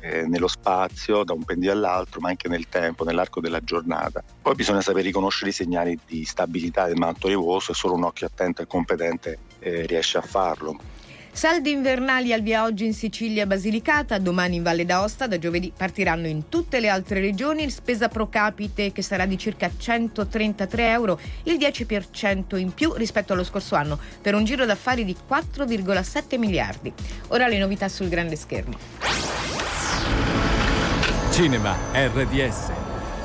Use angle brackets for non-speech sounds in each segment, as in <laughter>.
eh, nello spazio, da un pendio all'altro, ma anche nel tempo, nell'arco della giornata. Poi bisogna sapere riconoscere i segnali di stabilità del manto nevoso e solo un occhio attento e competente eh, riesce a farlo. Saldi invernali al via oggi in Sicilia Basilicata, domani in Valle d'Aosta, da giovedì partiranno in tutte le altre regioni, spesa pro capite che sarà di circa 133 euro, il 10% in più rispetto allo scorso anno, per un giro d'affari di 4,7 miliardi. Ora le novità sul grande schermo. Cinema RDS.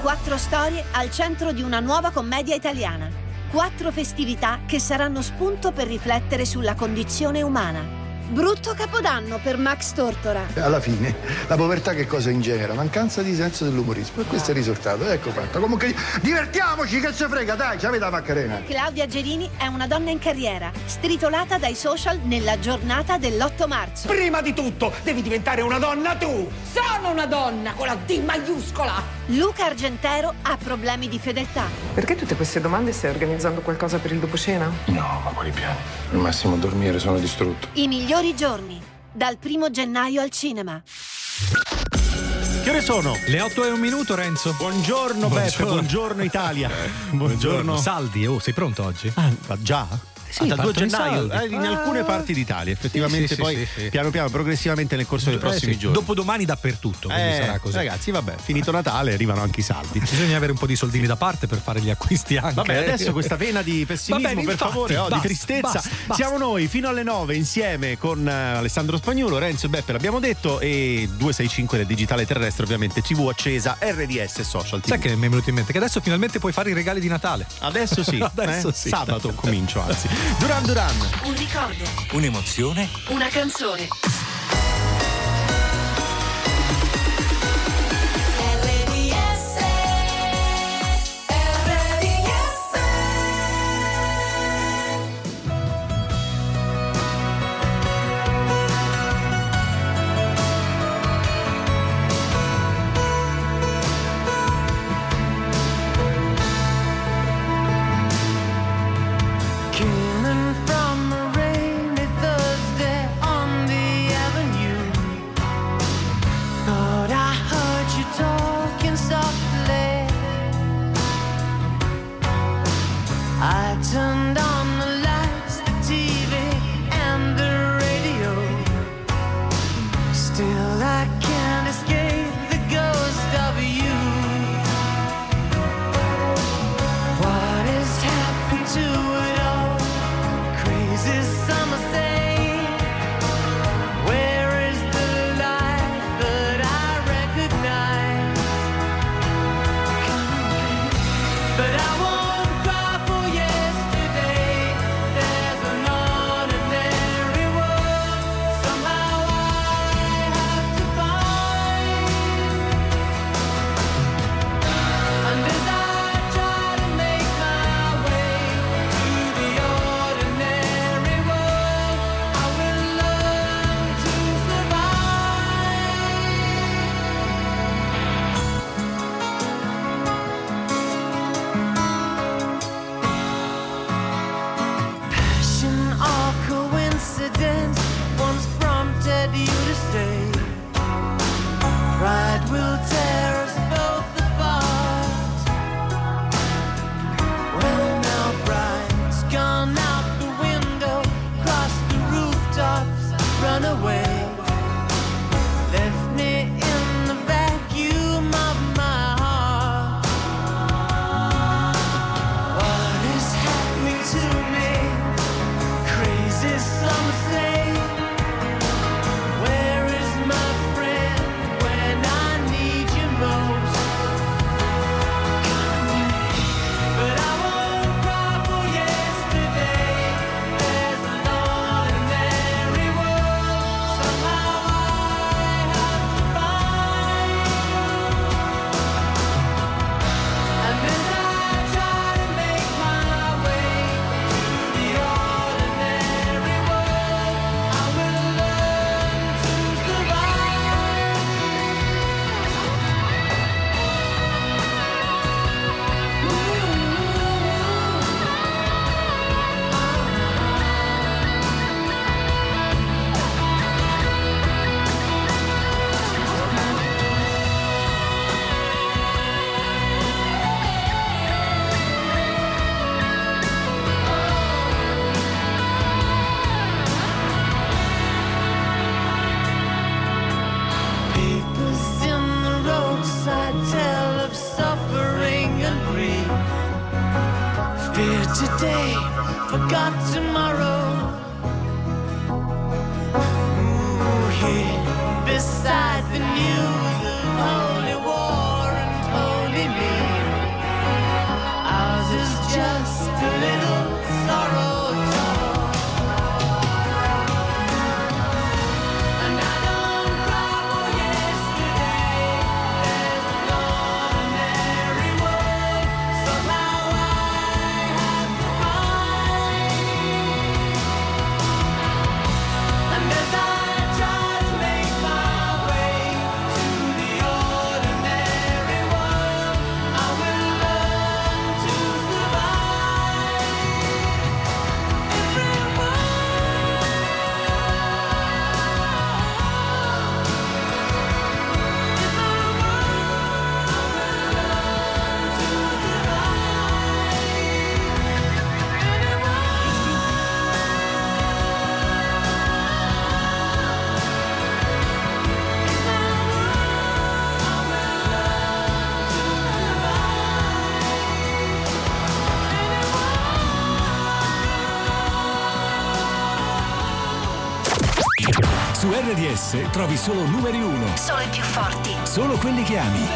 Quattro storie al centro di una nuova commedia italiana. Quattro festività che saranno spunto per riflettere sulla condizione umana. Brutto capodanno per Max Tortora. Alla fine, la povertà che cosa ingenera? Mancanza di senso dell'umorismo. E questo è il risultato. Ecco fatto. Comunque, divertiamoci, che se frega, dai, ci avete la Maccarena. Claudia Gerini è una donna in carriera, stritolata dai social nella giornata dell'8 marzo. Prima di tutto, devi diventare una donna tu! Sono una donna con la D maiuscola! Luca Argentero ha problemi di fedeltà. Perché tutte queste domande stai organizzando qualcosa per il dopo cena? No, ma quali piani? Al massimo dormire, sono distrutto. I migliori giorni, dal primo gennaio al cinema. Che ore sono? Le 8 e un minuto, Renzo. Buongiorno, Beppe, buongiorno Italia. <laughs> Buongiorno. Saldi, oh, sei pronto oggi? Ah, già? Sì, Ah, dal 2 partono i gennaio eh, in Ah. alcune parti d'Italia effettivamente Sì, sì, poi piano piano progressivamente nel corso dei Eh, prossimi sì. giorni Dopodomani dappertutto, quindi Eh, sarà così. ragazzi vabbè finito Natale arrivano anche i saldi Bisogna avere un po' di soldini da parte per fare gli acquisti anche. Vabbè, adesso questa vena di pessimismo, bene, per infatti, favore, oh, basta, di tristezza. basta, basta. Siamo noi fino alle 9 insieme con eh, Alessandro Spagnuolo, Renzo e Beppe, l'abbiamo detto, e 265 del digitale terrestre, ovviamente, TV accesa, RDS social. TV. Sai che mi è venuto in mente? Che adesso finalmente puoi fare i regali di Natale. Adesso sì, <laughs> Adesso eh? sì. sabato comincio, anzi. Duran Duran. Un ricordo, Un'emozione? una canzone. Pride will di esse trovi solo numeri uno. Solo i più forti. Solo quelli che ami.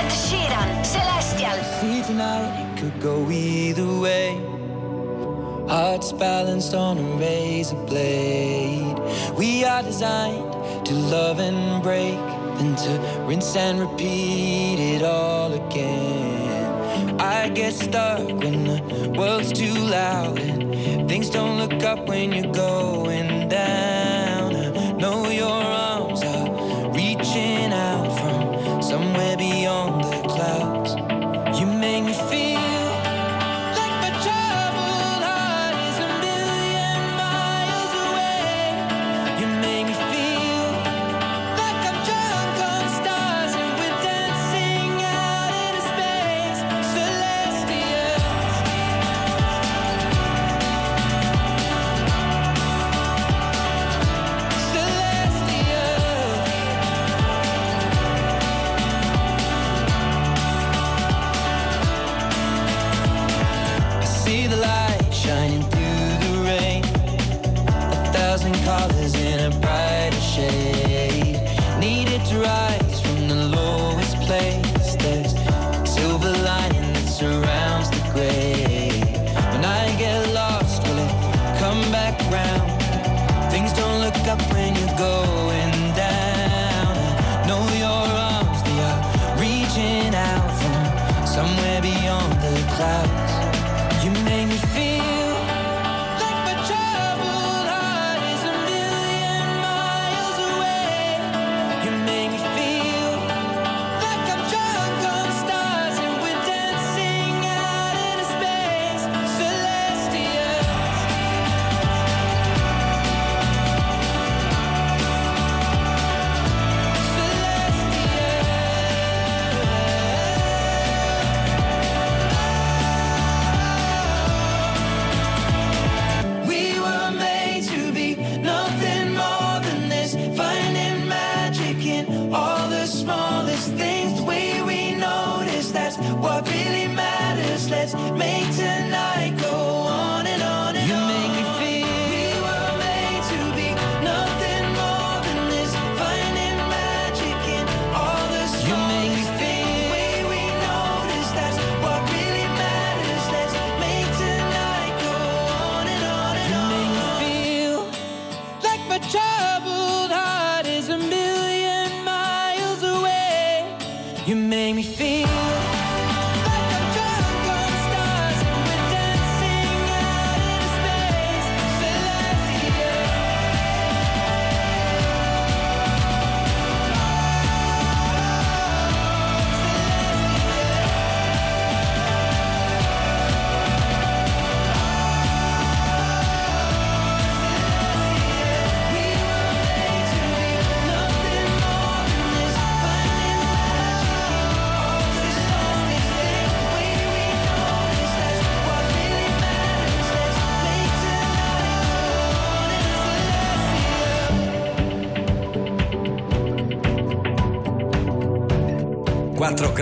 Ed Sheeran, Celestial. Tonight could go either way. Hearts balanced on a razor blade. We are designed to love and break, and to rinse and repeat it all again. I get stuck when the world's too loud, and things don't look up when you go.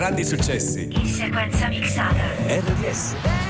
Grandi successi. In sequenza mixata. RDS.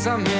Sai che cosa a me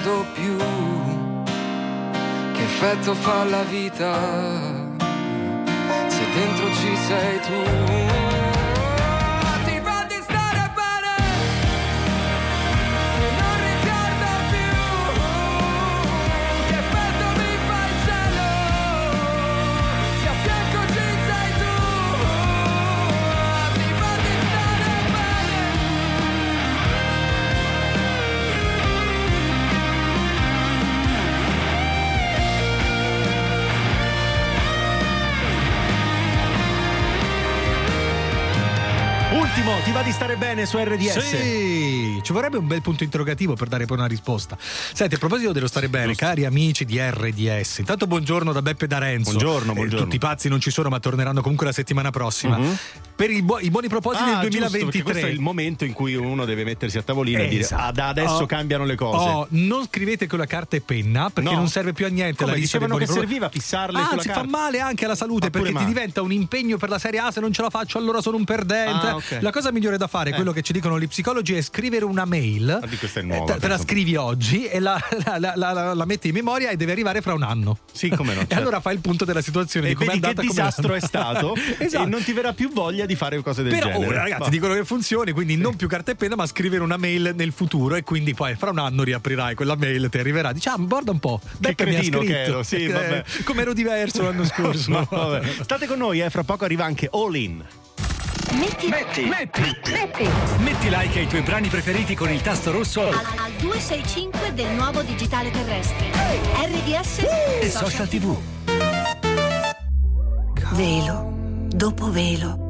ricordo più che effetto fa la vita se dentro ci sei tu. Ti va di stare bene su RDS? Sì, ci vorrebbe un bel punto interrogativo per dare poi una risposta. Senti, a proposito dello stare bene, cari amici di RDS, intanto buongiorno da Beppe e da Renzo. Buongiorno, Eh, buongiorno. tutti i pazzi non ci sono, ma torneranno comunque la settimana prossima. Mhm. Per i, bu- i buoni propositi Ah, del giusto, perché 2023. questo è il momento in cui uno deve mettersi a tavolino e dire Esatto. da adesso Oh, cambiano le cose. oh, non scrivete con la carta e penna perché No. non serve più a niente Come, la dicevano buoni che pro- serviva fissarle Ah, carta. fa male anche alla salute Ma perché ti diventa un impegno per la serie A se non ce la faccio allora sono un perdente. Ah, ok. La cosa migliore da fare, Eh. quello che ci dicono gli psicologi è scrivere una mail. Ah, è Eh, nuova, te, te la scrivi oggi e la, la- la- la- metti in memoria e deve arrivare fra un anno. Sì, come no, <laughs> E certo. allora fai il punto della situazione E di come è che andata come disastro è stato <laughs> esatto. e non ti verrà più voglia di fare cose del Però genere. ora ragazzi Va. dicono che funzioni, quindi non più carta e penna, ma scrivere una mail nel futuro e quindi poi fra un anno riaprirai quella mail, ti arriverà. Diciamo, guarda un po'. Beppe mi ha cretino scritto. che ero, sì, Eh, vabbè. Come ero diverso l'anno <laughs> scorso. Ma vabbè. State con noi, eh, fra poco arriva anche All In. Metti, Metti, metti, metti metti like ai tuoi brani preferiti con il tasto rosso al, al 265 del nuovo digitale terrestre. RDS e social tv. Velo, dopo velo,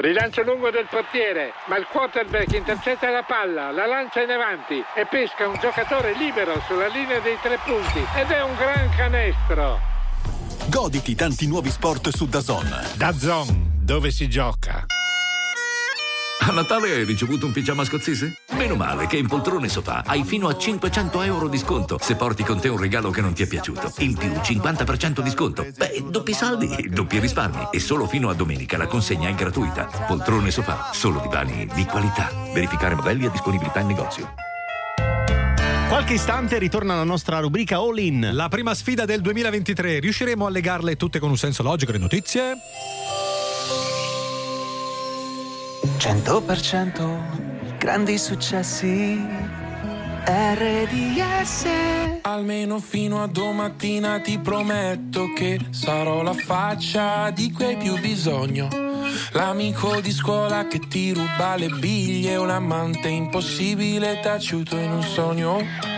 Rilancio lungo del portiere, ma il quarterback intercetta la palla, la lancia in avanti e pesca un giocatore libero sulla linea dei tre punti ed è un gran canestro. Goditi tanti nuovi sport su DAZN. DAZN, dove si gioca. A Natale hai ricevuto un pigiama scozzese? Meno male che in Poltrone Sofà hai fino a 500 euro di sconto se porti con te un regalo che non ti è piaciuto. In più 50% di sconto. Beh, doppi saldi, doppi risparmi. E solo fino a domenica la consegna è gratuita. Poltrone Sofà, solo divani di qualità. Verificare modelli e disponibilità in negozio. Qualche istante ritorna la nostra rubrica All In. La prima sfida del 2023, riusciremo a legarle tutte con un senso logico le notizie? 100% grandi successi RDS Almeno fino a domattina ti prometto che sarò la faccia di cui hai più bisogno. L'amico di scuola che ti ruba le biglie, un amante impossibile taciuto in un sogno.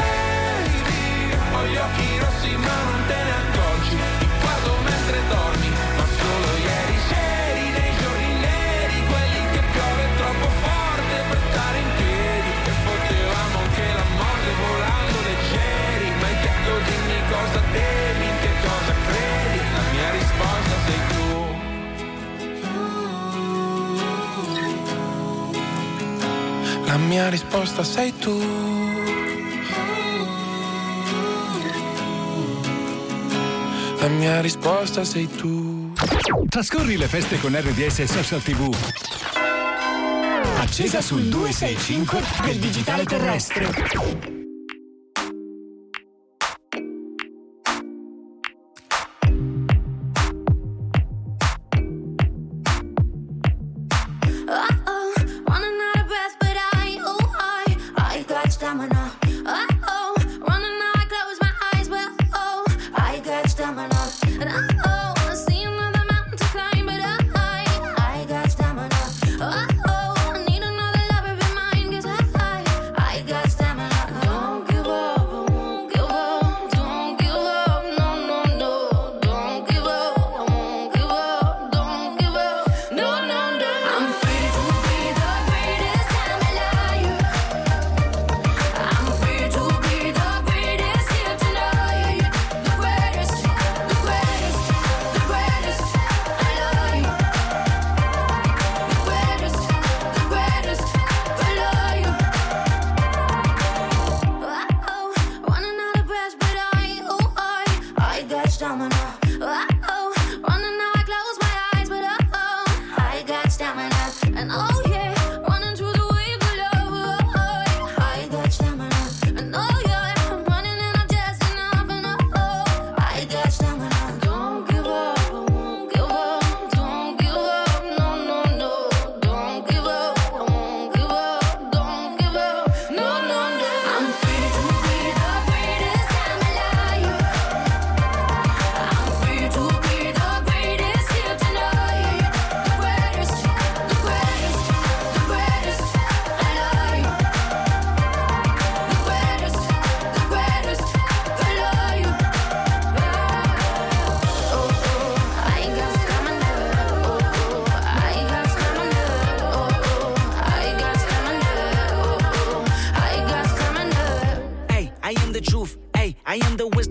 La mia risposta sei tu La mia risposta sei tu Trascorri le feste con RDS e Social TV. Accesa sul 265 del digitale terrestre. oh, oh.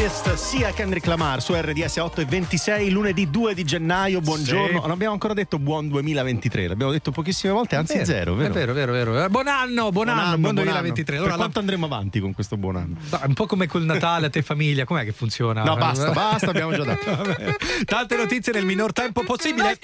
Greatest sia Kendrick Lamar su RDS 8 e 26 lunedì 2 di gennaio buongiorno Sì. non abbiamo ancora detto buon 2023 l'abbiamo detto pochissime volte anzi Vero, zero vero? È vero, vero, vero. Eh, Buon anno, buon, anno, buon 2023. Per Allora, la- quanto andremo avanti con questo buon anno? Un po' come col Natale a te famiglia, com'è che funziona? No, basta, basta, abbiamo già dato. <laughs> Vabbè. Tante notizie nel minor tempo possibile.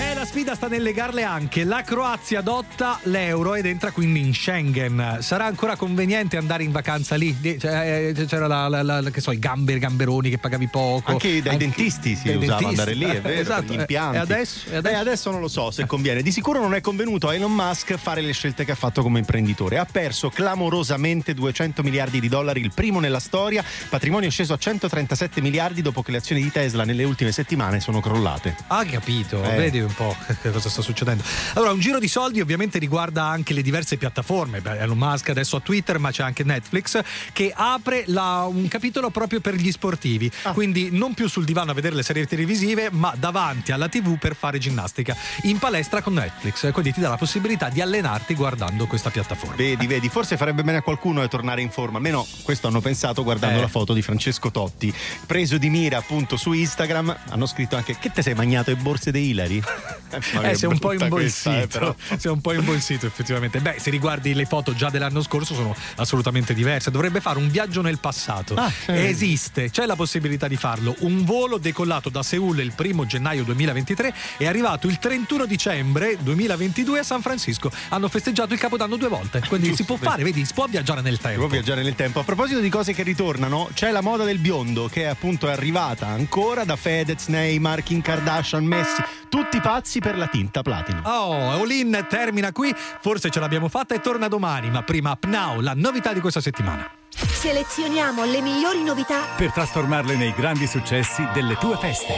E la sfida sta nel legarle anche. La Croazia adotta l'euro ed entra quindi in Schengen. Sarà ancora conveniente andare in vacanza lì? Cioè, eh, c'era la, la- la- che so, i gamber, gamberoni che pagavi poco. Anche dai dentisti si dai usava dentisti. andare lì, è vero, Esatto. gli impianti. E adesso? E Eh, adesso? adesso non lo so se conviene. Di sicuro non è convenuto a Elon Musk fare le scelte che ha fatto come imprenditore. Ha perso clamorosamente 200 miliardi di dollari, il primo nella storia. Patrimonio è sceso a 137 miliardi dopo che le azioni di Tesla nelle ultime settimane sono crollate. Ah, capito, Eh. vedi un po' <laughs> cosa sta succedendo. Allora, un giro di soldi ovviamente riguarda anche le diverse piattaforme. Beh, Elon Musk adesso ha Twitter, ma c'è anche Netflix che apre la- un capitolo proprio per gli sportivi. Ah. Quindi non più sul divano a vedere le serie televisive, ma davanti alla TV per fare ginnastica. In palestra con Netflix. Quindi ti dà la possibilità di allenarti guardando questa piattaforma. Vedi, vedi, forse farebbe bene a qualcuno tornare in forma. Almeno questo hanno pensato guardando Eh. la foto di Francesco Totti. Preso di mira appunto su Instagram, hanno scritto anche che te sei magnato le borse di Hilary? <laughs> Eh, che sei un po' imbolsito, questa, eh, però. sei un po' imbolsito effettivamente. Beh, se riguardi le foto già dell'anno scorso sono assolutamente diverse. Dovrebbe fare un viaggio nel passato. Ah, sì. Esiste, c'è la possibilità di farlo. Un volo decollato da Seoul il primo gennaio 2023 è arrivato il 31 dicembre 2022 a San Francisco. Hanno festeggiato il Capodanno due volte. Quindi Giusto, si può fare, vedi, si può viaggiare nel Si tempo. può viaggiare nel tempo. A proposito di cose che ritornano, c'è la moda del biondo che appunto è arrivata ancora da Fedez, Neymar, Kim Kardashian, Messi, tutti pazzi per la tinta platino. Oh, All-in termina qui. Forse ce l'abbiamo fatta e torna domani. Ma prima Now, la novità di questa settimana. Selezioniamo le migliori novità. Per trasformarle nei grandi successi delle tue feste.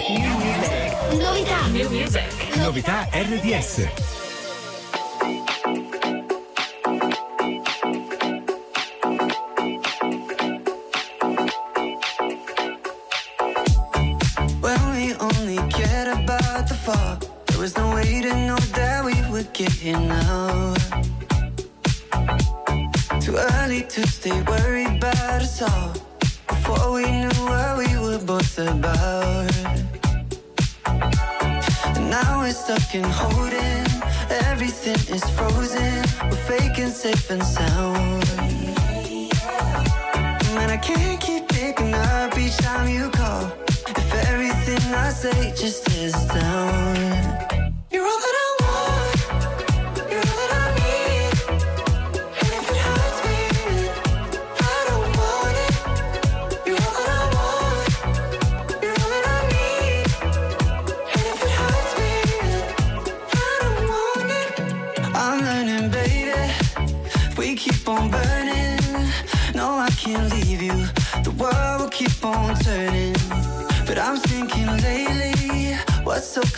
Novità. Novità RDS. When we only cared about the fall, there was no way to know that we would get here now. Too early to stay worried about. And now we're stuck in holding. Everything is frozen. We're faking safe and sound. Man, I can't keep picking up each time you call. If everything I say just is down.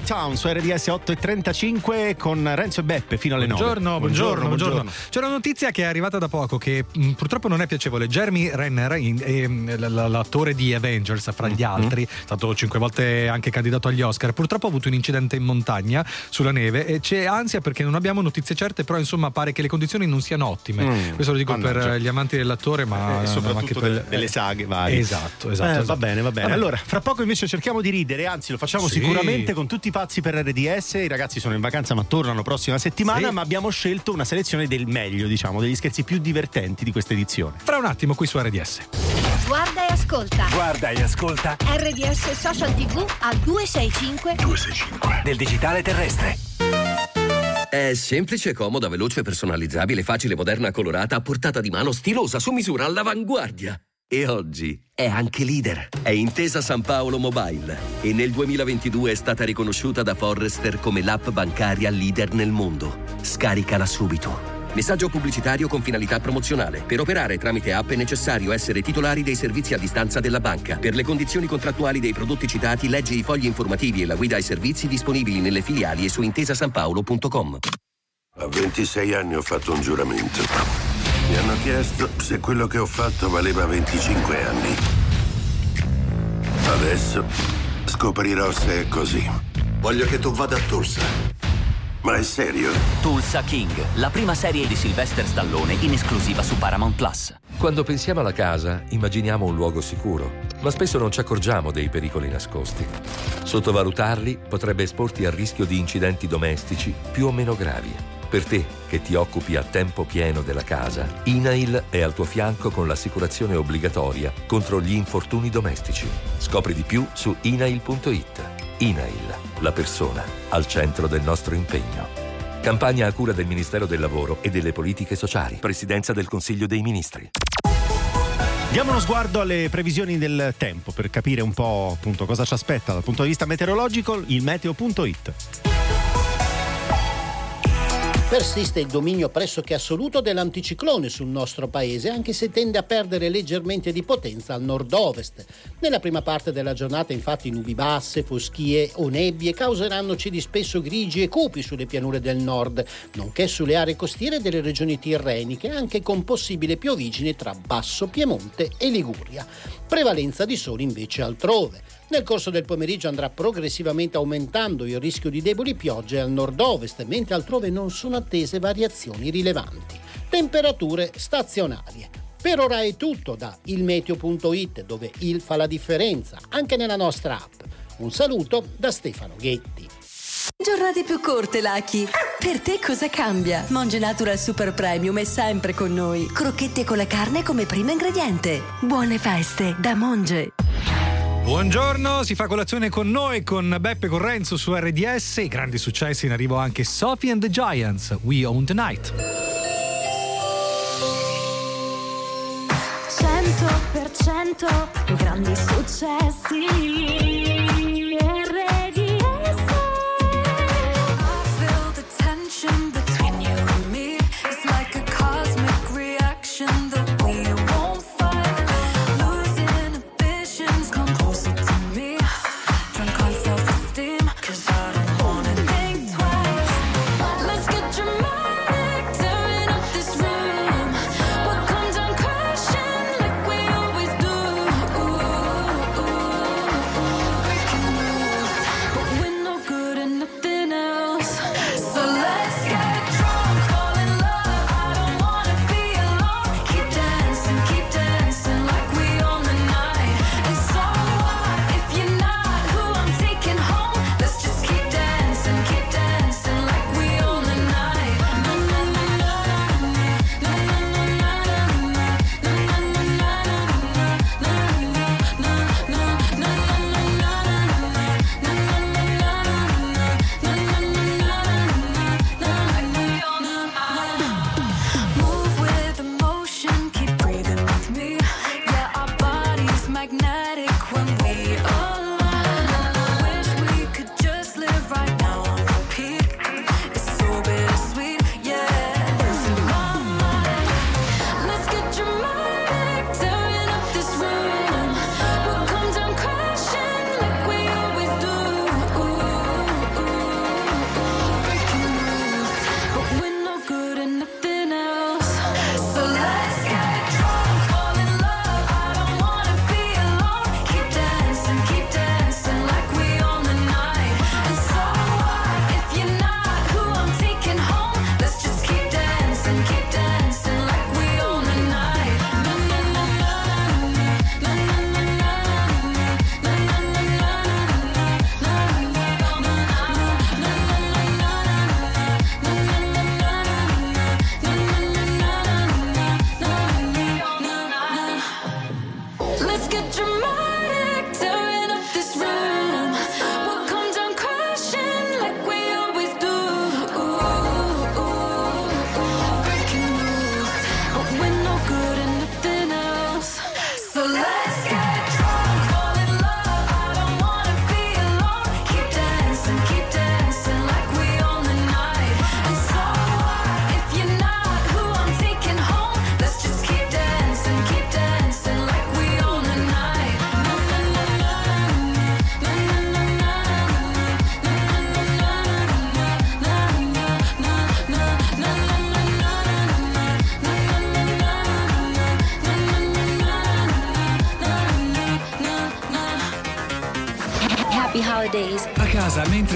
White Town su RDS 8.35 con Renzo e Beppe fino alle 9. Buongiorno, buongiorno, buongiorno. C'è una notizia che è arrivata da poco che mh, purtroppo non è piacevole. Jeremy Renner, in- l- l'attore di Avengers, fra gli altri, è stato cinque volte anche candidato agli Oscar, purtroppo ha avuto un incidente in montagna sulla neve e c'è ansia perché non abbiamo notizie certe, però insomma pare che le condizioni non siano ottime. Mm, Questo lo dico mannaggia. per gli amanti dell'attore, ma e soprattutto anche per delle, delle saghe varie. Esatto, esatto. Eh, esatto. Va bene, va bene. Allora, fra poco invece cerchiamo di ridere, anzi lo facciamo Sì. sicuramente con tutti i pazzi per RDS. I ragazzi sono in vacanza ma tornano prossima settimana, Sì. ma abbiamo scelto una selezione del meglio, diciamo, degli scherzi più divertenti di questa edizione. Fra un attimo qui su RDS. Guarda e ascolta. Guarda e ascolta RDS Social TV al 265 del digitale terrestre. È semplice, comoda, veloce, personalizzabile, facile, moderna, colorata, a portata di mano, stilosa, su misura, all'avanguardia. E oggi è anche leader. È Intesa San Paolo Mobile e nel 2022 è stata riconosciuta da Forrester come l'app bancaria leader nel mondo. Scaricala subito. Messaggio pubblicitario con finalità promozionale. Per operare tramite app è necessario essere titolari dei servizi a distanza della banca. Per le condizioni contrattuali dei prodotti citati, leggi i fogli informativi e la guida ai servizi disponibili nelle filiali e su intesasanpaolo.com. A 26 anni ho fatto un giuramento. Mi hanno chiesto se quello che ho fatto valeva 25 anni. Adesso scoprirò se è così. Voglio che tu vada a Tulsa. Ma è serio? Tulsa King, la prima serie di Sylvester Stallone in esclusiva su Paramount Plus. Quando pensiamo alla casa, immaginiamo un luogo sicuro, ma spesso non ci accorgiamo dei pericoli nascosti. Sottovalutarli potrebbe esporti al rischio di incidenti domestici più o meno gravi. Per te, che ti occupi a tempo pieno della casa, INAIL è al tuo fianco con l'assicurazione obbligatoria contro gli infortuni domestici. Scopri di più su inail.it. INAIL, la persona al centro del nostro impegno. Campagna a cura del Ministero del Lavoro e delle Politiche Sociali. Presidenza del Consiglio dei Ministri. Diamo uno sguardo alle previsioni del tempo per capire un po' appunto cosa ci aspetta dal punto di vista meteorologico, il meteo.it. Persiste il dominio pressoché assoluto dell'anticiclone sul nostro paese, anche se tende a perdere leggermente di potenza al nord-ovest. Nella prima parte della giornata, infatti, nubi basse, foschie o nebbie causeranno cieli spesso grigi e cupi sulle pianure del nord, nonché sulle aree costiere delle regioni tirreniche, anche con possibile piovigine tra Basso Piemonte e Liguria. Prevalenza di sole invece altrove. Nel corso del pomeriggio andrà progressivamente aumentando il rischio di deboli piogge al nord-ovest, mentre altrove non sono attese variazioni rilevanti. Temperature stazionarie. Per ora è tutto da ilmeteo.it, dove il fa la differenza, anche nella nostra app. Un saluto da Stefano Ghetti. Giornate più corte, Lucky. Per te cosa cambia? Monge Natural Super Premium è sempre con noi. Crocchette con la carne come primo ingrediente. Buone feste da Monge. Buongiorno, si fa colazione con noi, con Beppe Correnzo su RDS. I grandi successi in arrivo anche Sophie and the Giants. We Own the Night. 100% grandi successi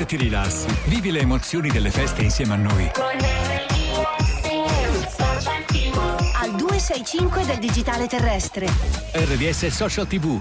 mentre ti rilassi, vivi le emozioni delle feste insieme a noi. Al 265 del digitale terrestre. RDS Social TV.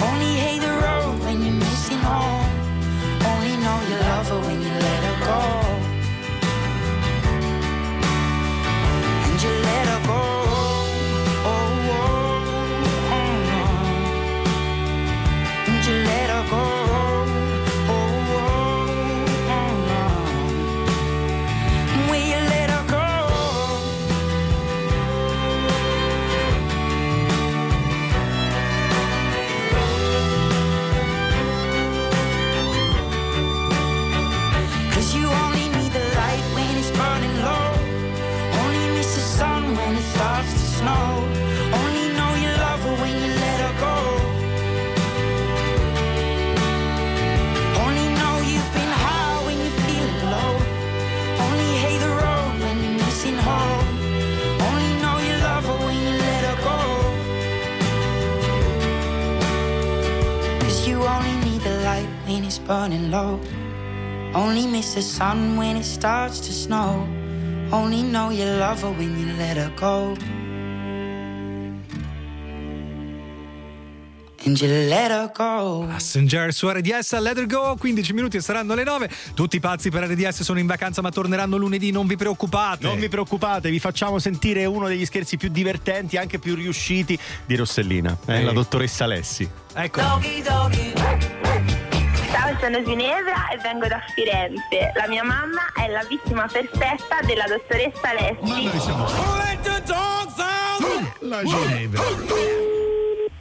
Only hate the road when you're missing home. Only know you love her when you let her go. Burning low. Only miss the sun when it starts to snow. Only know you love her when you let her go. And you let her go. Passenger su RDS a Let Her Go, 15 minuti e saranno le 9. Tutti pazzi per RDS sono in vacanza ma torneranno lunedì, non vi preoccupate. Non vi preoccupate, vi facciamo sentire uno degli scherzi più divertenti, anche più riusciti di Rossellina, eh, la dottoressa Alessi. Ecco. Ciao, sono Ginevra e vengo da Firenze. La mia mamma è la vittima perfetta della dottoressa Alessi. La Ginevra.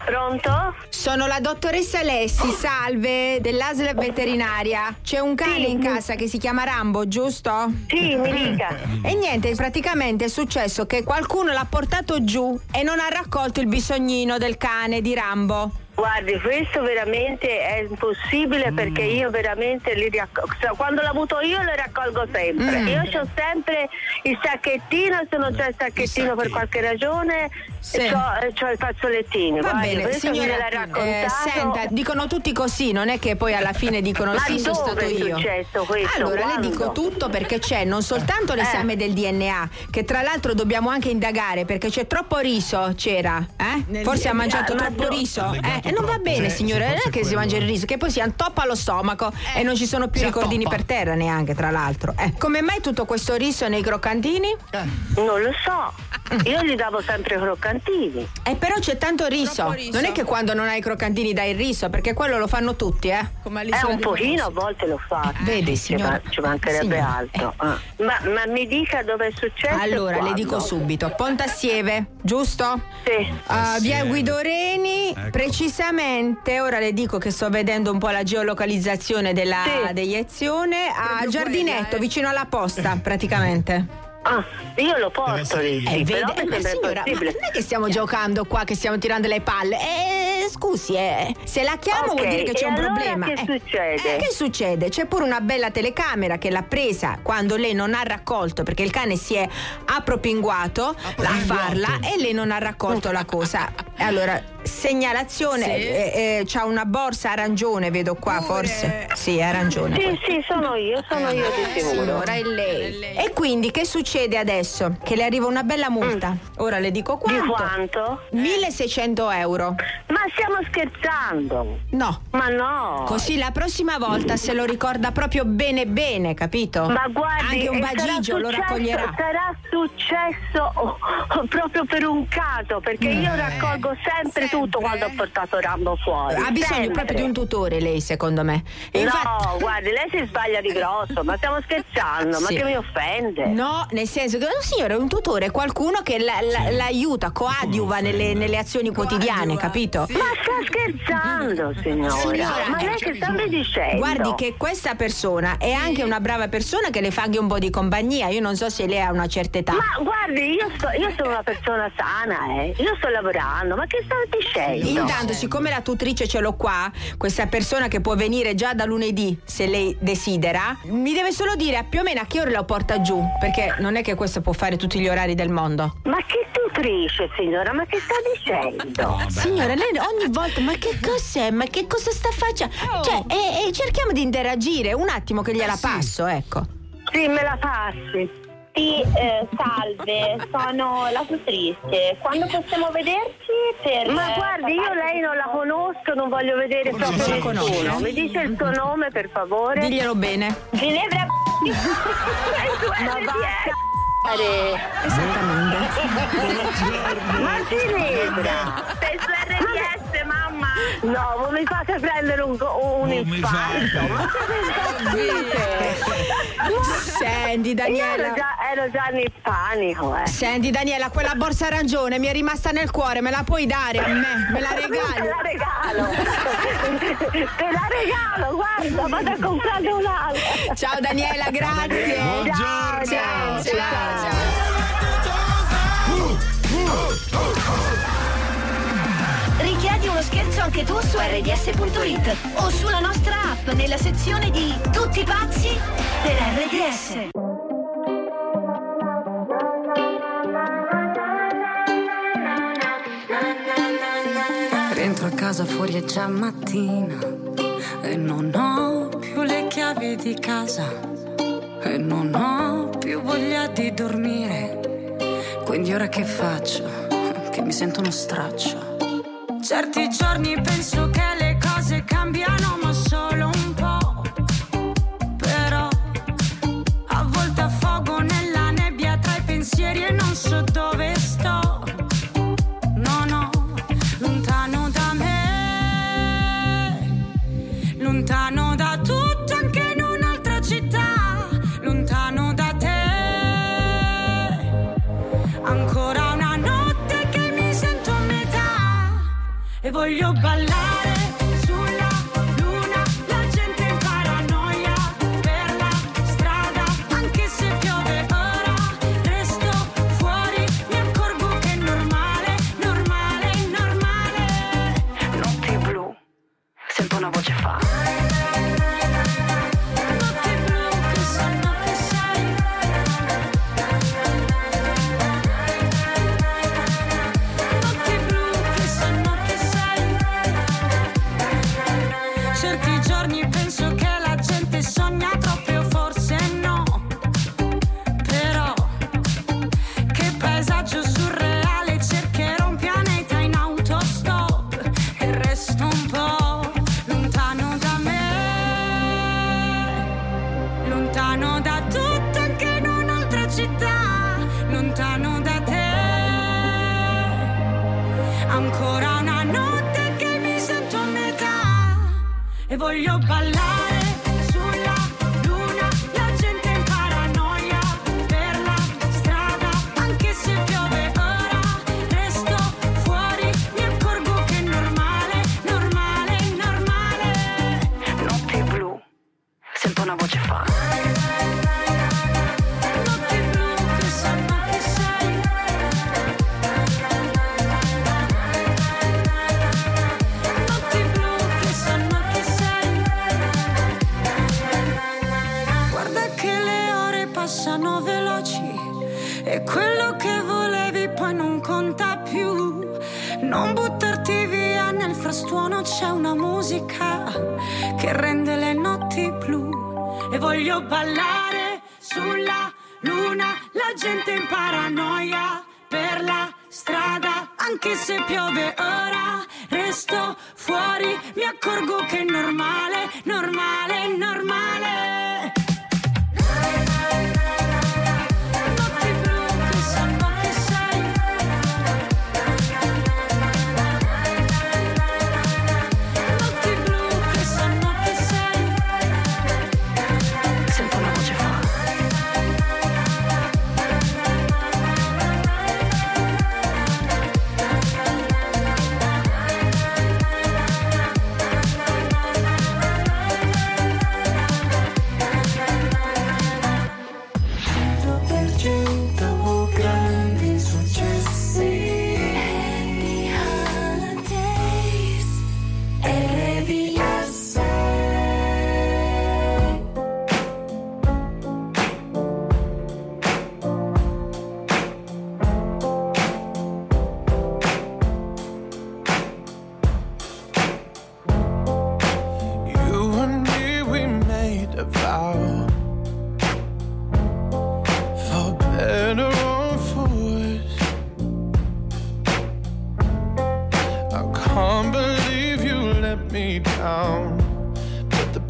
Pronto? Sono la dottoressa Alessi, salve, dell'ASL veterinaria. C'è un cane in casa che si chiama Rambo, giusto? Sì, mi dica. E niente, praticamente è successo che qualcuno l'ha portato giù e non ha raccolto il bisognino del cane di Rambo. Guardi, questo veramente è impossibile perché io veramente li raccolgo. Quando l'ho avuto io le raccolgo sempre. Mm. Io ho sempre il sacchettino, se non c'è il sacchettino per qualche ragione, Sì. ho i fazzolettini. Va Guardi, bene, signora, eh, senta, dicono tutti così, non è che poi alla fine dicono Ma sì, sono stato è io. questo? Allora le Quando? dico tutto perché c'è non soltanto l'esame del DNA, che tra l'altro dobbiamo anche indagare perché c'è troppo riso, c'era, eh? Forse ha DNA, mangiato ma troppo do- riso. Eh, e non va bene, Sì, signore, non è che si mangia il riso, che poi si antoppa allo stomaco e non ci sono più ricordini attoppa. per terra neanche, tra l'altro. Eh, come mai tutto questo riso nei croccantini? Non lo so. Io gli davo sempre i croccantini. Eh, però c'è tanto riso. Non è che quando non hai i croccantini dai il riso, perché quello lo fanno tutti, eh? Eh, un pochino a volte lo faccio. Vedi, Ci signora. ma- Ci mancherebbe Signora, altro. Ah. Ma, ma mi dica dove è successo? Allora, le dico subito, Pontassieve, giusto? Sì. Uh, via Guidoreni, precisamente, ora le dico che sto vedendo un po' la geolocalizzazione della deiezione, a Giardinetto, vicino alla posta, praticamente. Ah, io lo porto lì, Eh, sì, vede- però mi ma signora, ma non è che stiamo giocando qua, che stiamo tirando le palle. Eh, scusi, eh, se la chiamo Ok, vuol dire che c'è e un allora problema. che Eh, succede? eh, che succede? C'è pure una bella telecamera che l'ha presa quando lei non ha raccolto, perché il cane si è appropinguato a farla e lei non ha raccolto la cosa. <laughs> Allora, segnalazione, Sì. eh, eh, c'ha una borsa arancione, vedo qua, forse. Sì, arancione. Sì, sì, sono io, sono io di sicuro. Signora, è lei. E quindi che succede adesso? Che le arriva una bella multa. Ora le dico quanto. Di quanto? 1600 euro. Ma stiamo scherzando? No. Ma no. Così la prossima volta se lo ricorda proprio bene bene, capito? Ma guardi, Anche un sarà bagigio lo successo- raccoglierà. Sarà successo oh, <laughs> oh, proprio per un caso, perché io Eh. raccolgo sempre, tutto quando ho portato Rambo fuori. Ha bisogno sempre. proprio di un tutore lei, secondo me. E No, guardi, lei si sbaglia di grosso, ma stiamo scherzando, ma Sì. che mi offende? No, nel senso che un signore è un tutore, è qualcuno che la- la- l'aiuta, coadiuva nelle, nelle azioni quotidiane, capito? Ma sta scherzando, signora? ma lei che sta mi dicendo? Guardi che questa persona è anche una brava persona che le fa anche un po' di compagnia. Io non so se lei ha una certa età. Ma guardi, io, sto- io sono una persona sana, eh. Io sto lavorando, ma che sta dicendo? Intanto, siccome la tutrice ce l'ho qua, questa persona che può venire già da lunedì, se lei desidera, mi deve solo dire a più o meno a che ora la porta giù, perché non è che questo può fare tutti gli orari del mondo. Ma che tutrice, signora? Ma che sta dicendo? Signora, lei ogni volta, ma che cos'è? Ma che cosa sta facendo? Cioè, e, e cerchiamo di interagire, un attimo che gliela passo, ecco. Sì, me la passi. Sì, eh, salve, sono la tutrice. Quando possiamo vederci per... Ma guardi, io lei non la conosco, non voglio vedere Forse proprio la nessuno. conosce. Mi dice il suo nome, per favore? Diglielo bene. Ginevra <laughs> Ma va Esattamente. Ma Ginevra! Sei su! No, voi mi fate prendere un, un infarto. Ma? Senti, Io Daniela. ero già, ero già in panico, eh. Senti Daniela, quella borsa arancione mi è rimasta nel cuore, me la puoi dare a me? Me la <laughs> Te regali? la regalo! <laughs> Te la regalo, guarda, vado a comprare un'altra! Ciao Daniela, grazie. Ciao, ciao, ciao. Scherzo anche tu su rds.it o sulla nostra app nella sezione di Tutti pazzi per RDS. Rientro a casa fuori è già mattina e non ho più le chiavi di casa e non ho più voglia di dormire. Quindi ora che faccio? Che mi sento uno straccio. Certi giorni penso che le cose cambiano ma solo un voglio ballare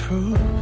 prove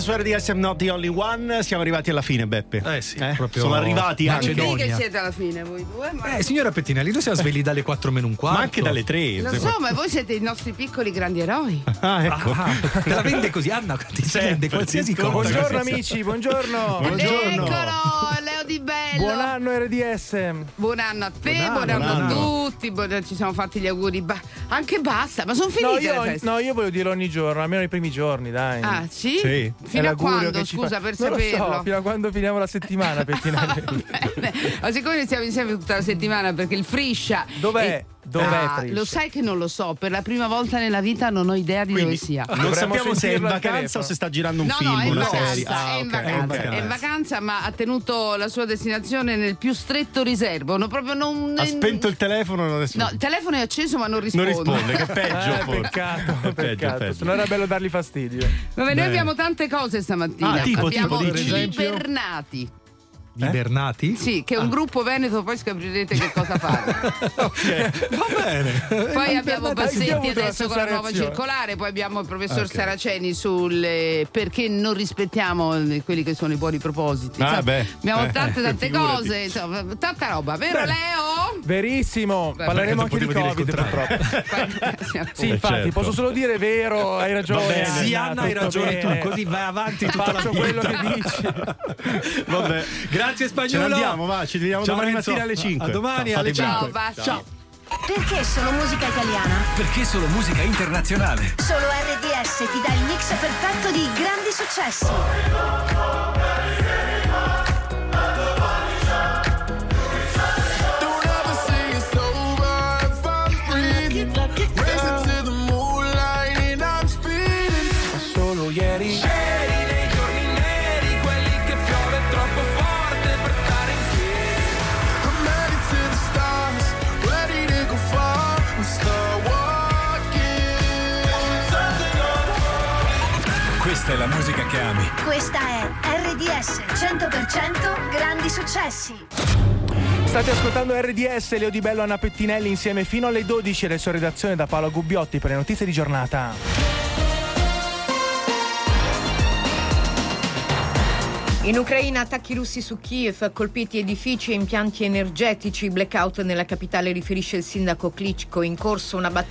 su RDS I'm Not the Only One. Siamo arrivati alla fine, Beppe. Eh sì, proprio Sono arrivati Ma anche. Lì che siete alla fine voi due? Ma... Eh, signora Pettinelli, noi siamo svegli dalle 4 meno un quarto. Ma anche dalle 3. Lo so, ma voi siete i nostri piccoli grandi eroi. <laughs> Ah, ecco. Ah, te la vende così, Anna, ti vende qualsiasi cosa. Buongiorno amici, buongiorno. Eccolo, Leo Di Bello. Buon anno RDS. Buon anno a te, Buon buon anno, anno, buon a anno. tutti. buon- ci siamo fatti gli auguri. ba- anche basta, ma sono No finite le io, no, io voglio dirlo ogni giorno, almeno i primi giorni, dai. Ah, sì? È Fino a quando, scusa, fa- per Non lo saperlo? so, fino a quando finiamo la settimana, <laughs> Pettinelli. Ma siccome stiamo insieme tutta la settimana perché il Friscia. Dov'è? e- Dov'è Ah? Lo sai che non lo so, per la prima volta nella vita non ho idea di Quindi, dove sia. Non sappiamo se è in vacanza o se sta girando un No, film, no, è in una vacanza, serie. Ah, è, in ok, vacanza, è in vacanza, ma ha tenuto la sua destinazione nel più stretto riservo. No, proprio non, Ha spento il telefono adesso. No, il telefono è acceso ma non non risponde. risponde, che è peggio Eh, forse. peccato, È peggio, peccato. peggio. Se no era bello dargli fastidio. Vabbè, noi abbiamo tante cose stamattina. Ah, tipo, abbiamo tipo, i Di Bernati? Sì, che è un gruppo veneto, poi scoprirete che cosa fare. <laughs> Va bene. Poi abbiamo Bassetti adesso con la nuova reazione. circolare, poi abbiamo il professor Ok. Saraceni sul eh, perché non rispettiamo eh, quelli che sono i buoni propositi. Ah, Insomma, beh. abbiamo Eh, tante <laughs> tante figurati. cose, insomma, tanta roba, vero Bene. Leo? Verissimo, Beh, parleremo anche di Covid purtroppo. Sì, Eh, infatti, certo. posso solo dire vero, hai ragione. Va bene. Anna, Sì, Anna, hai ragione bene. tu, così vai avanti tutta la Faccio vita. quello che dici. <laughs> Vabbè. Grazie Ce spagnolo. andiamo, va, ci vediamo Ciao, domani mattina alle 5. A domani Ciao, alle fate bene. 5. Ciao. Ciao. Perché solo musica italiana? Perché solo musica internazionale? Solo RDS ti dà il mix perfetto di grandi successi. Questa è RDS 100% grandi successi. State ascoltando RDS, Leo Di Bello e Anna Pettinelli insieme fino alle 12 adesso redazione da Paolo Gubbiotti per le notizie di giornata. In Ucraina attacchi russi su Kiev, colpiti edifici e impianti energetici, blackout nella capitale riferisce il sindaco Klitschko, in corso una battaglia